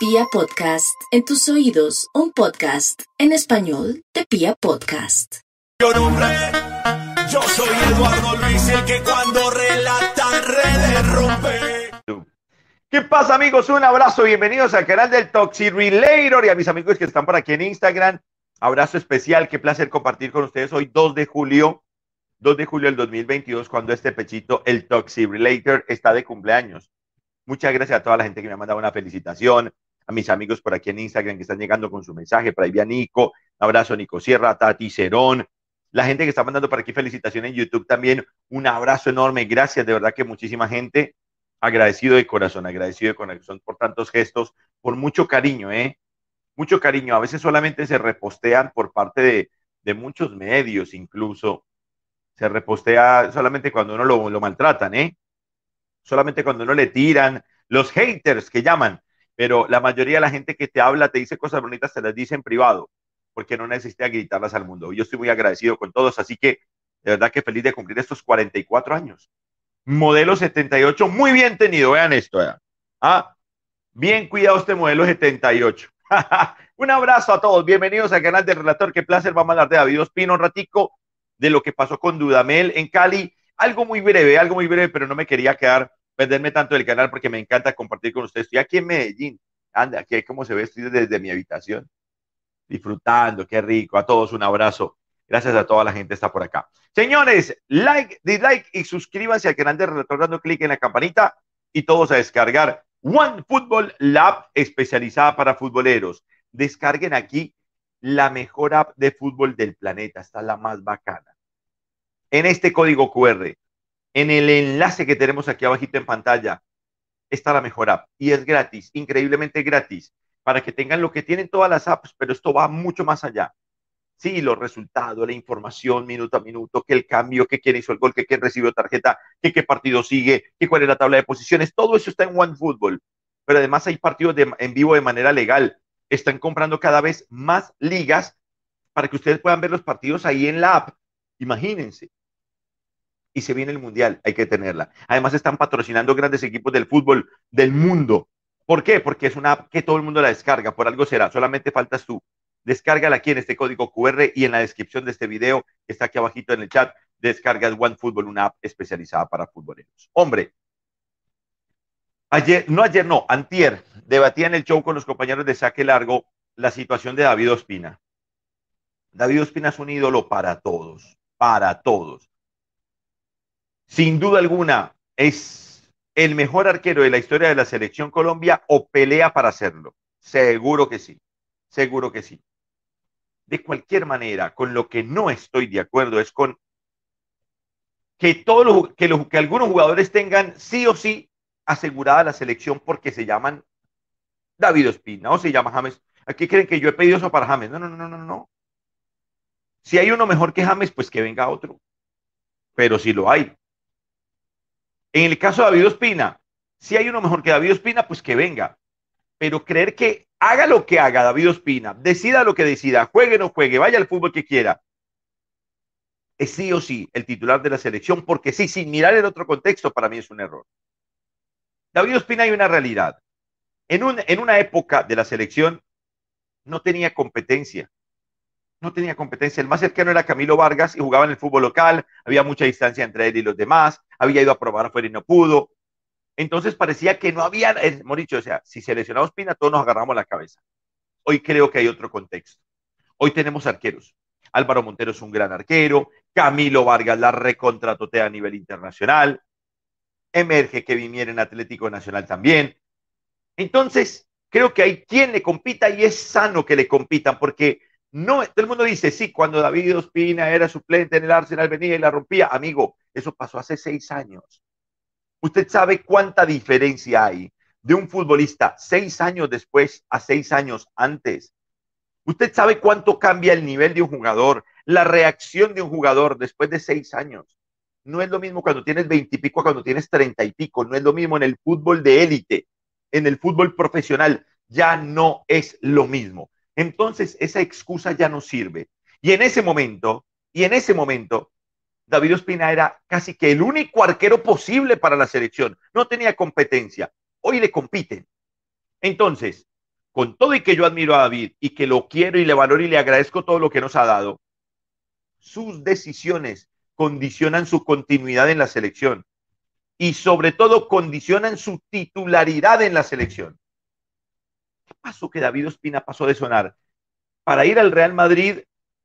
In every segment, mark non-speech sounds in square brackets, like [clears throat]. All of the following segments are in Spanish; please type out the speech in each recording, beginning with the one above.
Pia Podcast, en tus oídos, un podcast en español de Pia Podcast. Yo nombre, yo soy Eduardo Luis, el que cuando relata redes rompe. ¿Qué pasa amigos? Un abrazo, bienvenidos al canal del Toxi Relator y a mis amigos que están por aquí en Instagram. Abrazo especial, qué placer compartir con ustedes hoy 2 de julio, 2 de julio del 2022, cuando este pechito, el Toxi Relator, está de cumpleaños. Muchas gracias a toda la gente que me ha mandado una felicitación, a mis amigos por aquí en Instagram que están llegando con su mensaje, por ahí a Nico, un abrazo Nico Sierra, Tati Cerón, la gente que está mandando por aquí felicitaciones en YouTube también, un abrazo enorme, gracias, de verdad que muchísima gente, agradecido de corazón, agradecido de corazón por tantos gestos, por mucho cariño, ¿eh? Mucho cariño, a veces solamente se repostean por parte de, de muchos medios incluso, se repostea solamente cuando uno lo, lo maltratan, ¿eh? Solamente cuando uno le tiran, los haters que llaman, pero la mayoría de la gente que te habla, te dice cosas bonitas, te las dice en privado, porque no necesita gritarlas al mundo. Yo estoy muy agradecido con todos, así que de verdad que feliz de cumplir estos 44 años. Modelo 78, muy bien tenido, vean esto. Vean. Ah, bien cuidado este modelo 78. [laughs] un abrazo a todos, bienvenidos al canal del Relator, qué placer, vamos a hablar de David Ospino un ratico, de lo que pasó con Dudamel en Cali, algo muy breve, algo muy breve, pero no me quería quedar perderme tanto del canal porque me encanta compartir con ustedes. Estoy aquí en Medellín. Anda, aquí cómo se ve, estoy desde mi habitación. Disfrutando, qué rico. A todos un abrazo. Gracias a toda la gente que está por acá. Señores, like, dislike y suscríbanse al canal de Relator dando clic en la campanita y todos a descargar One Football Lab especializada para futboleros. Descarguen aquí la mejor app de fútbol del planeta. Está la más bacana. En este código QR en el enlace que tenemos aquí abajito en pantalla está la mejor app y es gratis, increíblemente gratis, para que tengan lo que tienen todas las apps, pero esto va mucho más allá. Sí, los resultados, la información minuto a minuto, que el cambio, que quién hizo el gol, que quién recibió tarjeta, que qué partido sigue, que cuál es la tabla de posiciones, todo eso está en OneFootball. Pero además hay partidos en vivo de manera legal. Están comprando cada vez más ligas para que ustedes puedan ver los partidos ahí en la app. Imagínense y se viene el Mundial, hay que tenerla. Además están patrocinando grandes equipos del fútbol del mundo. ¿Por qué? Porque es una app que todo el mundo la descarga, por algo será, solamente faltas tú. Descárgala aquí en este código QR y en la descripción de este video, que está aquí abajito en el chat, descargas OneFootball, una app especializada para futboleros. Hombre, ayer, no ayer, no, antier, debatía en el show con los compañeros de Saque Largo la situación de David Ospina. David Ospina es un ídolo para todos, para todos sin duda alguna, es el mejor arquero de la historia de la selección Colombia o pelea para hacerlo. Seguro que sí, seguro que sí. De cualquier manera, con lo que no estoy de acuerdo es con que, todos que, que algunos jugadores tengan sí o sí asegurada la selección porque se llaman David Ospina o se llama James. Aquí creen que yo he pedido eso para James. No, no, no, no, no. Si hay uno mejor que James, pues que venga otro. Pero si lo hay, en el caso de David Ospina, si hay uno mejor que David Ospina, pues que venga. Pero creer que haga lo que haga David Ospina, decida lo que decida, juegue o no juegue, vaya al fútbol que quiera, es sí o sí el titular de la selección, porque sí, sin mirar el otro contexto, para mí es un error. David Ospina hay una realidad. En, un, en una época de la selección no tenía competencia no tenía competencia. El más cercano era Camilo Vargas y jugaba en el fútbol local, había mucha distancia entre él y los demás, había ido a probar afuera y no pudo. Entonces parecía que no había, hemos dicho, o sea, si seleccionamos Ospina, todos nos agarramos la cabeza. Hoy creo que hay otro contexto. Hoy tenemos arqueros. Álvaro Montero es un gran arquero, Camilo Vargas la recontratotea a nivel internacional, emerge que viniera en Atlético Nacional también. Entonces, creo que hay quien le compita y es sano que le compitan porque no, todo el mundo dice, sí, cuando David Ospina era suplente en el Arsenal venía y la rompía. Amigo, eso pasó hace seis años. ¿Usted sabe cuánta diferencia hay de un futbolista seis años después a seis años antes? ¿Usted sabe cuánto cambia el nivel de un jugador, la reacción de un jugador después de seis años? No es lo mismo cuando tienes veintipico cuando tienes treinta y pico. No es lo mismo en el fútbol de élite, en el fútbol profesional. Ya no es lo mismo entonces esa excusa ya no sirve. Y en ese momento, y en ese momento, David Ospina era casi que el único arquero posible para la selección. No tenía competencia. Hoy le compiten. Entonces, con todo y que yo admiro a David y que lo quiero y le valoro y le agradezco todo lo que nos ha dado, sus decisiones condicionan su continuidad en la selección y sobre todo condicionan su titularidad en la selección. ¿Qué pasó que David Ospina pasó de sonar para ir al Real Madrid,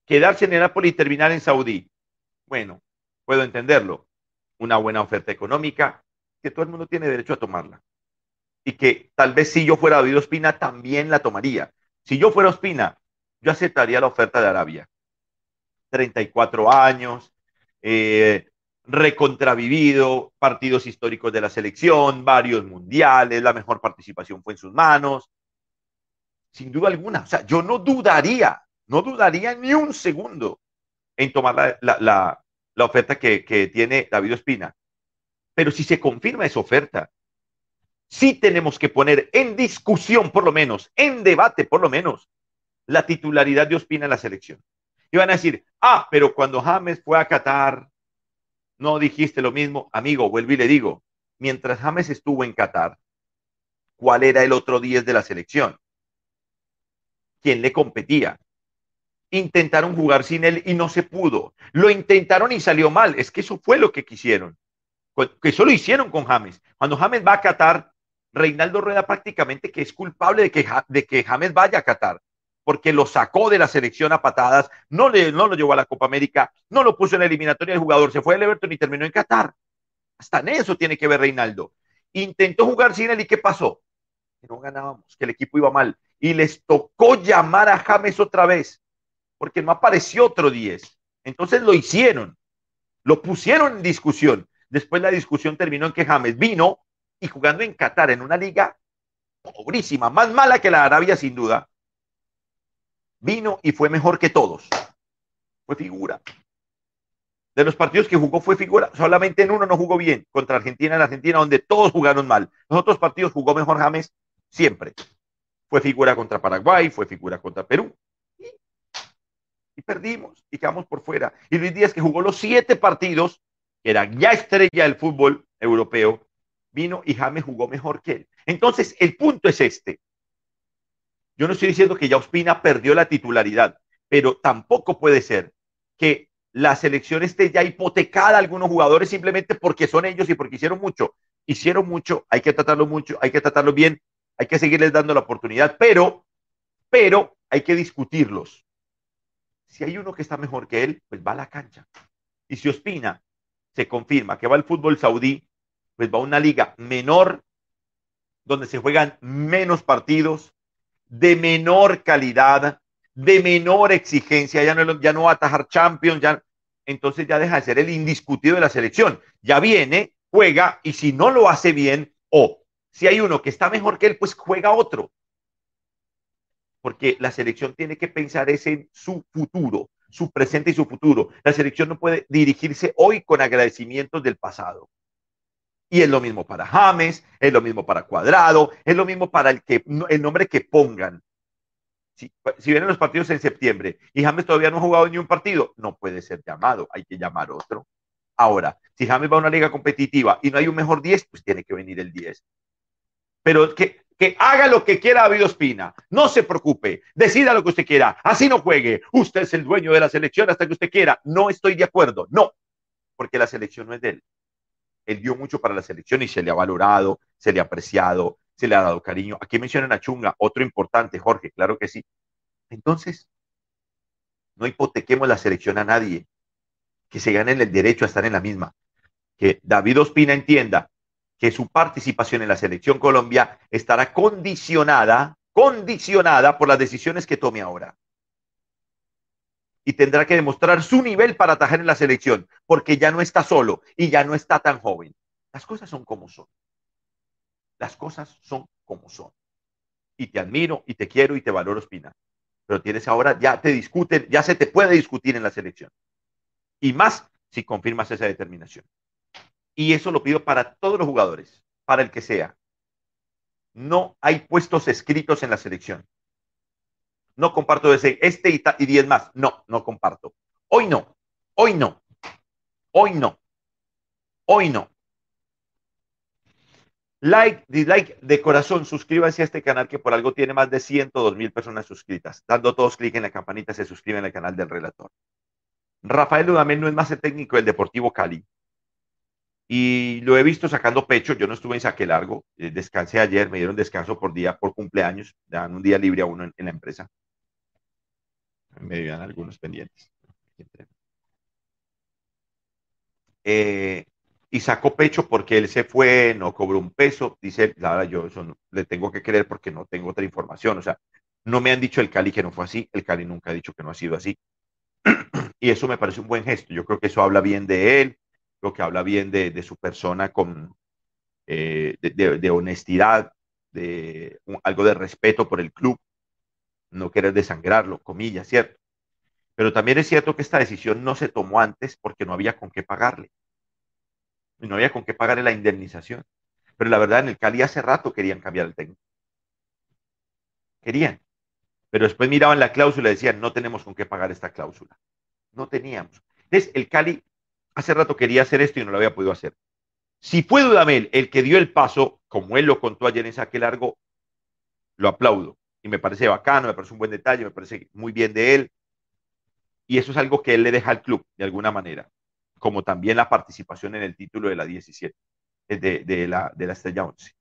quedarse en el Napoli y terminar en Saudí? Bueno, puedo entenderlo. Una buena oferta económica, que todo el mundo tiene derecho a tomarla y que tal vez si yo fuera David Ospina también la tomaría. Si yo fuera Ospina, yo aceptaría la oferta de Arabia. 34 años, eh, recontravivido, partidos históricos de la selección, varios mundiales, la mejor participación fue en sus manos. Sin duda alguna, o sea, yo no dudaría, no dudaría ni un segundo en tomar la, oferta que, que tiene David Ospina. Pero si se confirma esa oferta, sí tenemos que poner en discusión, por lo menos, en debate, por lo menos, la titularidad de Ospina en la selección. Y van a decir, ah, pero cuando James fue a Qatar, no dijiste lo mismo. Amigo, vuelvo y le digo, mientras James estuvo en Qatar, ¿cuál era el otro 10 de la selección? ¿Quién le competía? Intentaron jugar sin él y no se pudo. Lo intentaron y salió mal. Es que eso fue lo que quisieron. Que eso lo hicieron con James. Cuando James va a Qatar, Reinaldo Rueda prácticamente que es culpable de que, de que James vaya a Qatar, porque lo sacó de la selección a patadas, no, le, no lo llevó a la Copa América, no lo puso en la eliminatoria del jugador, se fue al Everton y terminó en Qatar. Hasta en eso tiene que ver Reinaldo. Intentó jugar sin él y ¿qué pasó? Que no ganábamos, que el equipo iba mal. Y les tocó llamar a James otra vez, porque no apareció otro 10. Entonces lo hicieron, lo pusieron en discusión. Después la discusión terminó en que James vino, y jugando en Qatar, en una liga pobrísima, más mala que la Arabia sin duda, vino y fue mejor que todos. Fue figura. De los partidos que jugó fue figura, solamente en uno no jugó bien, contra Argentina en Argentina, donde todos jugaron mal. Los otros partidos jugó mejor James siempre. Fue figura contra Paraguay, fue figura contra Perú. Y, perdimos y quedamos por fuera. Y Luis Díaz, que jugó los siete partidos, que era ya estrella del fútbol europeo, vino y James jugó mejor que él. Entonces, el punto es este. Yo no estoy diciendo que ya Ospina perdió la titularidad, pero tampoco puede ser que la selección esté ya hipotecada a algunos jugadores simplemente porque son ellos y porque hicieron mucho. Hicieron mucho, hay que tratarlo mucho, hay que tratarlo bien, hay que seguirles dando la oportunidad, pero, pero hay que discutirlos. Si hay uno que está mejor que él, pues va a la cancha. Y si Ospina se confirma que va al fútbol saudí, pues va a una liga menor, donde se juegan menos partidos, de menor calidad, de menor exigencia, ya no, va a atajar Champions, ya, entonces ya deja de ser el indiscutido de la selección. Ya viene, juega, y si no lo hace bien, o si hay uno que está mejor que él, pues juega otro. Porque la selección tiene que pensar en su futuro, su presente y su futuro. La selección no puede dirigirse hoy con agradecimientos del pasado. Y es lo mismo para James, es lo mismo para Cuadrado, es lo mismo para el, que, el nombre que pongan. Si, si vienen los partidos en septiembre y James todavía no ha jugado ni un partido, no puede ser llamado, hay que llamar otro. Ahora, si James va a una liga competitiva y no hay un mejor 10, pues tiene que venir el 10. Pero que, que haga lo que quiera David Ospina, no se preocupe, decida lo que usted quiera, así no juegue, usted es el dueño de la selección hasta que usted quiera. No estoy de acuerdo, no, porque la selección no es de él él dio mucho para la selección y se le ha valorado, se le ha apreciado, se le ha dado cariño. Aquí mencionan a Chunga, otro importante, Jorge, claro que sí. Entonces, no hipotequemos la selección a nadie, que se ganen el derecho a estar en la misma. Que David Ospina entienda que su participación en la selección Colombia estará condicionada, condicionada por las decisiones que tome ahora y tendrá que demostrar su nivel para atajar en la selección, porque ya no está solo y ya no está tan joven. Las cosas son como son. Las cosas son como son. Y te admiro y te quiero y te valoro, Espina. Pero tienes ahora, ya te discuten, ya se te puede discutir en la selección. Y más si confirmas esa determinación. Y eso lo pido para todos los jugadores, para el que sea. No hay puestos escritos en la selección no comparto ese, este y, y diez más. No, no comparto. Hoy no, hoy no, hoy no, hoy no. Like, dislike, de corazón, suscríbanse a este canal que por algo tiene más de 102 mil personas suscritas. Dando todos clic en la campanita se suscriben al canal del relator. Rafael Dudamel no es más el técnico del Deportivo Cali. Y lo he visto sacando pecho. Yo no estuve en saque largo. Eh, descansé ayer, me dieron descanso por día, por cumpleaños. Dan un día libre a uno en, la empresa. Me dieron algunos pendientes. Eh, y sacó pecho porque él se fue, no cobró un peso. Dice, la verdad, yo le tengo que creer porque no tengo otra información. O sea, no me han dicho el Cali que no fue así, el Cali nunca ha dicho que no ha sido así. [clears throat] y eso me parece un buen gesto. Yo creo que eso habla bien de él, que habla bien de, su persona con eh, de, honestidad, de algo de respeto por el club, no querer desangrarlo, comillas, ¿cierto? Pero también es cierto que esta decisión no se tomó antes porque no había con qué pagarle no había con qué pagarle la indemnización. Pero la verdad, en el Cali hace rato querían cambiar el técnico. Querían. Pero después miraban la cláusula y decían, no tenemos con qué pagar esta cláusula. No teníamos. Entonces, el Cali hace rato quería hacer esto y no lo había podido hacer. Si fue Dudamel el que dio el paso, como él lo contó ayer en saque largo, lo aplaudo. Y me parece bacano, me parece un buen detalle, me parece muy bien de él. Y eso es algo que él le deja al club, de alguna manera como también la participación en el título de la 17, eh, de, la, de la estrella 11.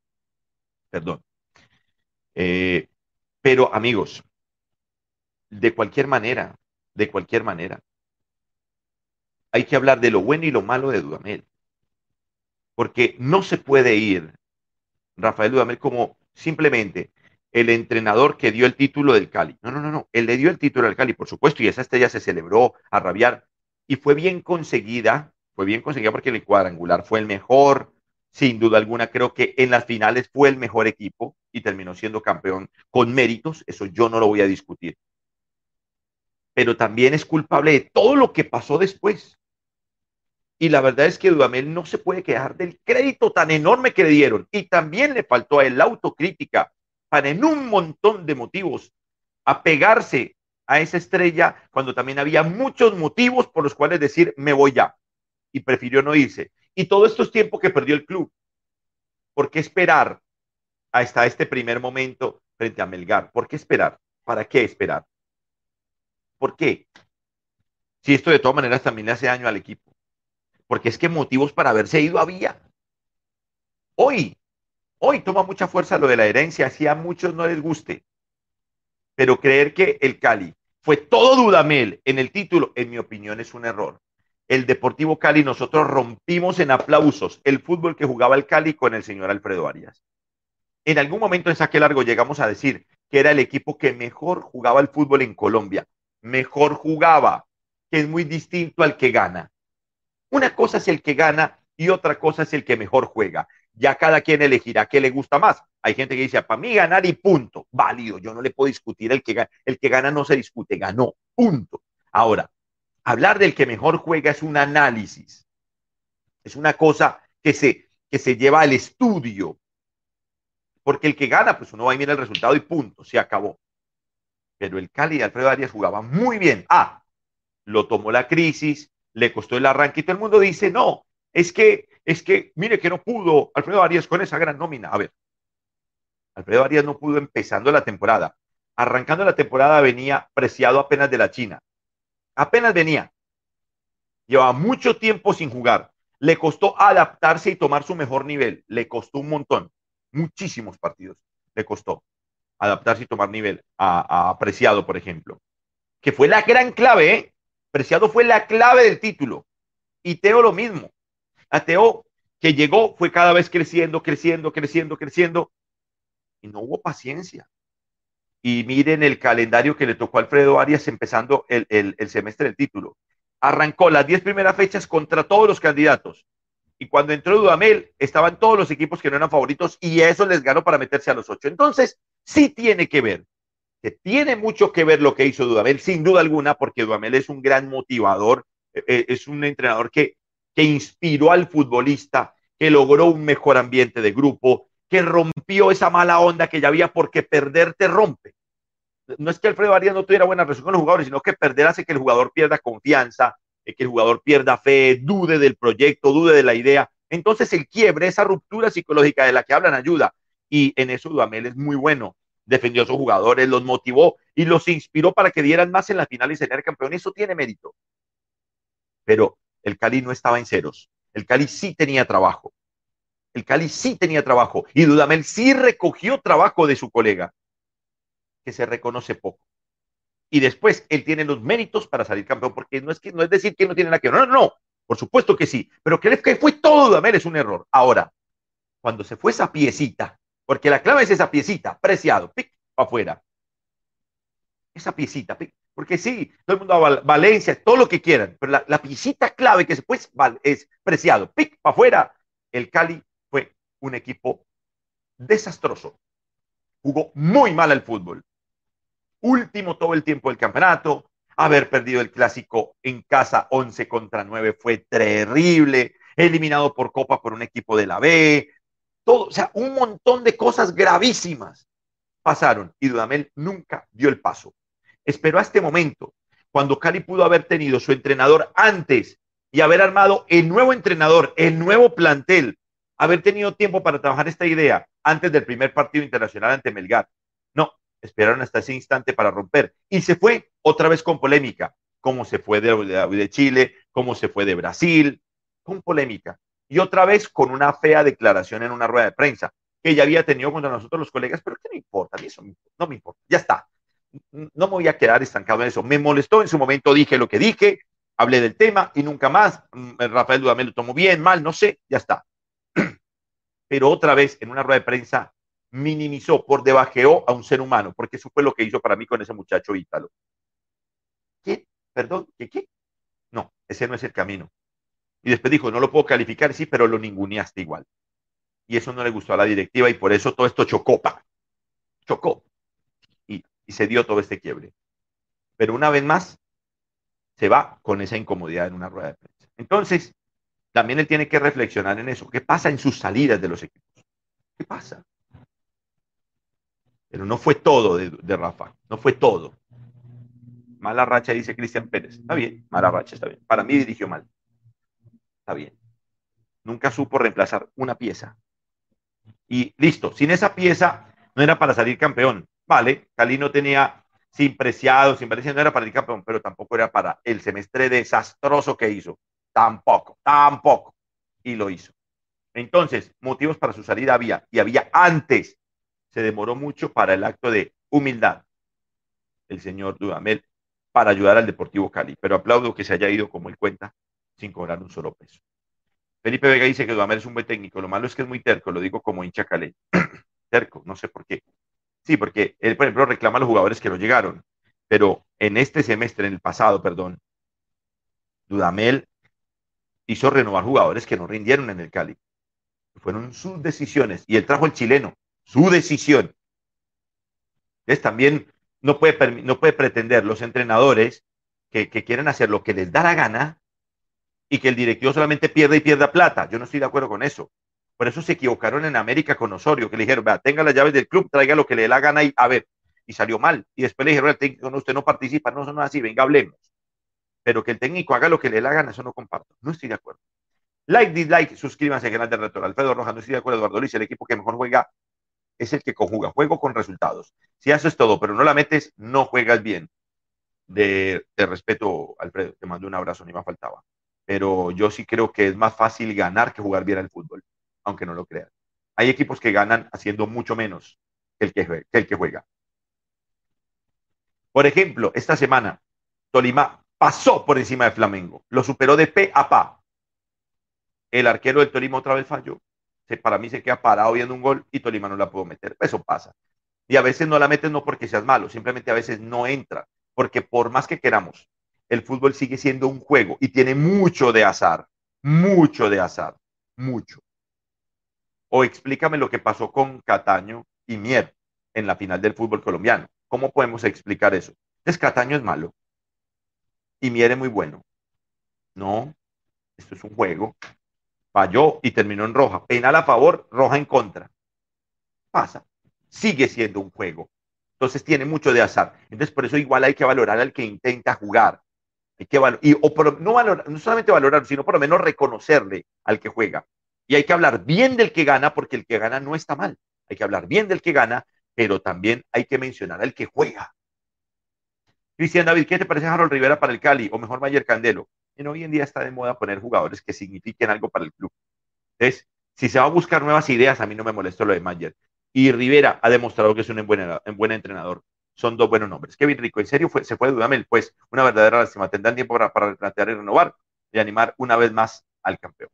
Perdón. Eh, pero amigos, de cualquier manera, de cualquier manera, hay que hablar de lo bueno y lo malo de Dudamel. Porque no se puede ir, Rafael Dudamel, como simplemente el entrenador que dio el título del Cali. No, no, no, no. Él le dio el título al Cali, por supuesto, y esa estrella se celebró a rabiar y fue bien conseguida, fue bien conseguida porque el cuadrangular fue el mejor, sin duda alguna, creo que en las finales fue el mejor equipo y terminó siendo campeón con méritos, eso yo no lo voy a discutir. Pero también es culpable de todo lo que pasó después. Y la verdad es que Dudamel no se puede quedar del crédito tan enorme que le dieron. Y también le faltó a él la autocrítica para en un montón de motivos apegarse a esa estrella cuando también había muchos motivos por los cuales decir me voy ya y prefirió no irse. Y todo esto es tiempo que perdió el club. ¿Por qué esperar hasta este primer momento frente a Melgar? ¿Por qué esperar? ¿Para qué esperar? ¿Por qué? Si esto de todas maneras también le hace daño al equipo. Porque es que motivos para haberse ido había. Hoy, hoy toma mucha fuerza lo de la herencia, así a muchos no les guste. Pero creer que el Cali fue todo Dudamel en el título, en mi opinión, es un error. El Deportivo Cali, nosotros rompimos en aplausos el fútbol que jugaba el Cali con el señor Alfredo Arias. En algún momento en saque largo llegamos a decir que era el equipo que mejor jugaba el fútbol en Colombia. Mejor jugaba, que es muy distinto al que gana. Una cosa es el que gana y otra cosa es el que mejor juega. Ya cada quien elegirá qué le gusta más. Hay gente que dice, para mí ganar y punto. Válido, yo no le puedo discutir. El que, el que gana no se discute, ganó, punto. Ahora, hablar del que mejor juega es un análisis. Es una cosa que se, que se lleva al estudio. Porque el que gana, pues uno va a mirar el resultado y punto, se acabó. Pero el Cali de Alfredo Arias jugaba muy bien. Ah, lo tomó la crisis, le costó el arranque y todo el mundo dice, no, es que, es que, mire que no pudo Alfredo Arias con esa gran nómina. A ver, Alfredo Arias no pudo empezando la temporada. Arrancando la temporada venía preciado apenas de la China. Apenas venía. Llevaba mucho tiempo sin jugar. Le costó adaptarse y tomar su mejor nivel. Le costó un montón. Muchísimos partidos. Le costó adaptarse y tomar nivel. A, a Preciado, por ejemplo. Que fue la gran clave, ¿eh? Preciado fue la clave del título. Y Teo lo mismo. Ateo que llegó fue cada vez creciendo, creciendo, creciendo, creciendo, y no hubo paciencia. Y miren el calendario que le tocó a Alfredo Arias empezando el, el, el semestre del título. Arrancó las 10 primeras fechas contra todos los candidatos. Y cuando entró Dudamel, estaban todos los equipos que no eran favoritos y eso les ganó para meterse a los ocho. Entonces, sí tiene que ver, que tiene mucho que ver lo que hizo Dudamel, sin duda alguna, porque Dudamel es un gran motivador, es un entrenador que que inspiró al futbolista, que logró un mejor ambiente de grupo, que rompió esa mala onda que ya había porque perder te rompe. No es que Alfredo Arias no tuviera buena relación con los jugadores, sino que perder hace que el jugador pierda confianza, que el jugador pierda fe, dude del proyecto, dude de la idea, Entonces el quiebre, esa ruptura psicológica de la que hablan ayuda. Y en eso Dudamel es muy bueno. Defendió a sus jugadores, los motivó y los inspiró para que dieran más en la final y ser campeón. Eso tiene mérito. Pero el Cali no estaba en ceros. El Cali sí tenía trabajo. El Cali sí tenía trabajo. Y Dudamel sí recogió trabajo de su colega, que se reconoce poco. Y después él tiene los méritos para salir campeón, porque no es, que, no es decir que no tiene nada que. No, no, no. Por supuesto que sí. Pero que fue todo Dudamel es un error. Ahora, cuando se fue esa piecita, porque la clave es esa piecita, preciado, pic, para afuera. Esa piecita, pic, porque sí, todo el mundo a Valencia, todo lo que quieran, pero la, piecita clave que después es preciado, pic, para afuera. El Cali fue un equipo desastroso. Jugó muy mal al fútbol. Último todo el tiempo del campeonato. Haber perdido el clásico en casa 11 contra 9 fue terrible. Eliminado por Copa por un equipo de la B. Todo, o sea, un montón de cosas gravísimas pasaron y Dudamel nunca dio el paso esperó a este momento, cuando Cali pudo haber tenido su entrenador antes y haber armado el nuevo entrenador, el nuevo plantel, haber tenido tiempo para trabajar esta idea antes del primer partido internacional ante Melgar. No, esperaron hasta ese instante para romper. Y se fue otra vez con polémica, como se fue de, de Chile, como se fue de Brasil, con polémica. Y otra vez con una fea declaración en una rueda de prensa que ya había tenido contra nosotros los colegas, pero que no importa, eso no me importa, ya está no me voy a quedar estancado en eso. Me molestó en su momento, dije lo que dije, hablé del tema y nunca más. Mm, Rafael Dudamel lo tomó bien, mal, no sé, ya está. [clears throat] Pero otra vez en una rueda de prensa minimizó, por debajeó a un ser humano, porque eso fue lo que hizo para mí con ese muchacho ítalo. ¿Qué? Perdón, ¿qué qué? No, ese no es el camino. Y después dijo, no lo puedo calificar, sí, pero lo ninguneaste igual. Y eso no le gustó a la directiva y por eso todo esto chocó, pa. Chocó y se dio todo este quiebre. Pero una vez más, se va con esa incomodidad en una rueda de prensa. Entonces, también él tiene que reflexionar en eso. ¿Qué pasa en sus salidas de los equipos? ¿Qué pasa? Pero no fue todo de, Rafa, no fue todo. Mala racha, dice Cristian Pérez. Está bien, mala racha, está bien. Para mí dirigió mal. Está bien. Nunca supo reemplazar una pieza. Y listo, sin esa pieza no era para salir campeón. Vale, Cali no tenía sin preciado, sin preciado, no era para el campeón, pero tampoco era para el semestre desastroso que hizo. Tampoco, tampoco. Y lo hizo. Entonces, motivos para su salida había, y había antes. Se demoró mucho para el acto de humildad el señor Dudamel para ayudar al Deportivo Cali. Pero aplaudo que se haya ido como él cuenta, sin cobrar un solo peso. Felipe Vega dice que Dudamel es un buen técnico. Lo malo es que es muy terco, lo digo como hincha Cali. [clears throat] terco, no sé por qué. Sí, porque él, por ejemplo, reclama a los jugadores que no llegaron, pero en este semestre, en el pasado, perdón, Dudamel hizo renovar jugadores que no rindieron en el Cali. Fueron sus decisiones y él trajo el chileno, su decisión. Entonces también no puede, no puede pretender los entrenadores que, que quieren hacer lo que les da la gana y que el directivo solamente pierda y pierda plata. Yo no estoy de acuerdo con eso. Por eso se equivocaron en América con Osorio, que le dijeron, vea, tenga las llaves del club, traiga lo que le dé la gana y a ver. Y salió mal. Y después le dijeron, no, usted no participa, no, no es así, venga, hablemos. Pero que el técnico haga lo que le dé la gana, eso no comparto. No estoy de acuerdo. Like, dislike, suscríbanse al canal de Retor. Alfredo Rojas, no estoy de acuerdo, Eduardo Luis, el equipo que mejor juega es el que conjuga, juego con resultados. Si haces todo, pero no la metes, no juegas bien. De, respeto, Alfredo, te mando un abrazo, ni más faltaba. Pero yo sí creo que es más fácil ganar que jugar bien al fútbol aunque no lo crean. Hay equipos que ganan haciendo mucho menos que el que, juega. Por ejemplo, esta semana, Tolima pasó por encima de Flamengo, lo superó de pe a pa. El arquero del Tolima otra vez falló. para mí se queda parado viendo un gol y Tolima no la pudo meter. Eso pasa. Y a veces no la metes no porque seas malo, simplemente a veces no entra. Porque por más que queramos, el fútbol sigue siendo un juego y tiene mucho de azar. Mucho de azar. Mucho. O explícame lo que pasó con Cataño y Mier en la final del fútbol colombiano. ¿Cómo podemos explicar eso? Es Cataño es malo y Mier es muy bueno. No, esto es un juego. Falló y terminó en roja. Penal a favor, roja en contra. Pasa. Sigue siendo un juego. Entonces tiene mucho de azar. Entonces por eso igual hay que valorar al que intenta jugar. Hay que y, o no, valorar, no solamente valorar, sino por lo menos reconocerle al que juega. Y hay que hablar bien del que gana porque el que gana no está mal. Hay que hablar bien del que gana, pero también hay que mencionar al que juega. Cristian David, ¿qué te parece Harold Rivera para el Cali? O mejor Mayer Candelo. En hoy en día está de moda poner jugadores que signifiquen algo para el club. Entonces, si se va a buscar nuevas ideas, a mí no me molesto lo de Mayer. Y Rivera ha demostrado que es un buen entrenador. Son dos buenos nombres. Kevin Rico, ¿en serio se fue de Dudamel? Pues una verdadera lástima. Tendrán tiempo para, para replantear y renovar y animar una vez más al campeón.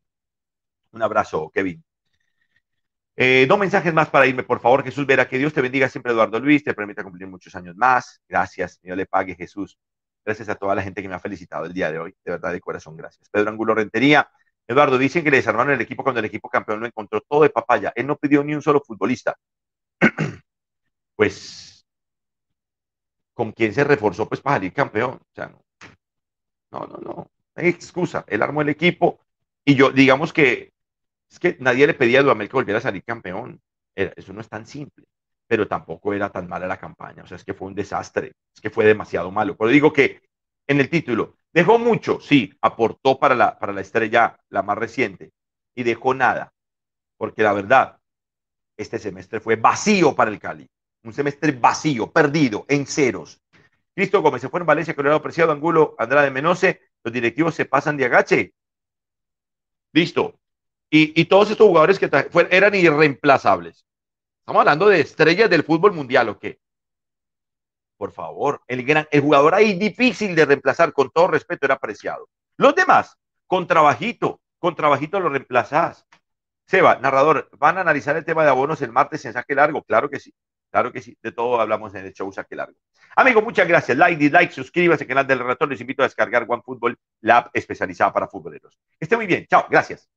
Un abrazo, Kevin. Eh, dos mensajes más para irme, por favor, Jesús Vera. Que Dios te bendiga siempre, Eduardo Luis. Te permita cumplir muchos años más. Gracias. Dios le pague, Jesús. Gracias a toda la gente que me ha felicitado el día de hoy. De verdad, de corazón, gracias. Pedro Angulo Rentería. Eduardo, dicen que le desarmaron el equipo cuando el equipo campeón lo encontró todo de papaya. Él no pidió ni un solo futbolista. [clears throat] pues, ¿con quién se reforzó pues para salir campeón? O sea, no, no, no, excusa. Él armó el equipo y yo, digamos que es que nadie le pedía a Dudamel que volviera a salir campeón. eso no es tan simple, pero tampoco era tan mala la campaña. O sea, es que fue un desastre, es que fue demasiado malo. Pero digo que en el título dejó mucho, sí, aportó para la, para la estrella la más reciente y dejó nada, porque la verdad, este semestre fue vacío para el Cali. Un semestre vacío, perdido, en ceros. Cristo Gómez se fue en Valencia, Colorado Preciado, Angulo, Andrade Menose. Los directivos se pasan de agache. Listo. Y, todos estos jugadores que eran irreemplazables. Estamos hablando de estrellas del fútbol mundial, ¿o qué? Por favor, el, gran, el jugador ahí difícil de reemplazar, con todo respeto, era apreciado. Los demás, con trabajito, con trabajito lo reemplazás. Seba, narrador, ¿van a analizar el tema de abonos el martes en saque largo? Claro que sí, claro que sí. De todo hablamos en el show saque largo. Amigo, muchas gracias. Like, dislike, suscríbase al canal del relator. Les invito a descargar OneFootball, la app especializada para futboleros. esté muy bien. Chao, gracias.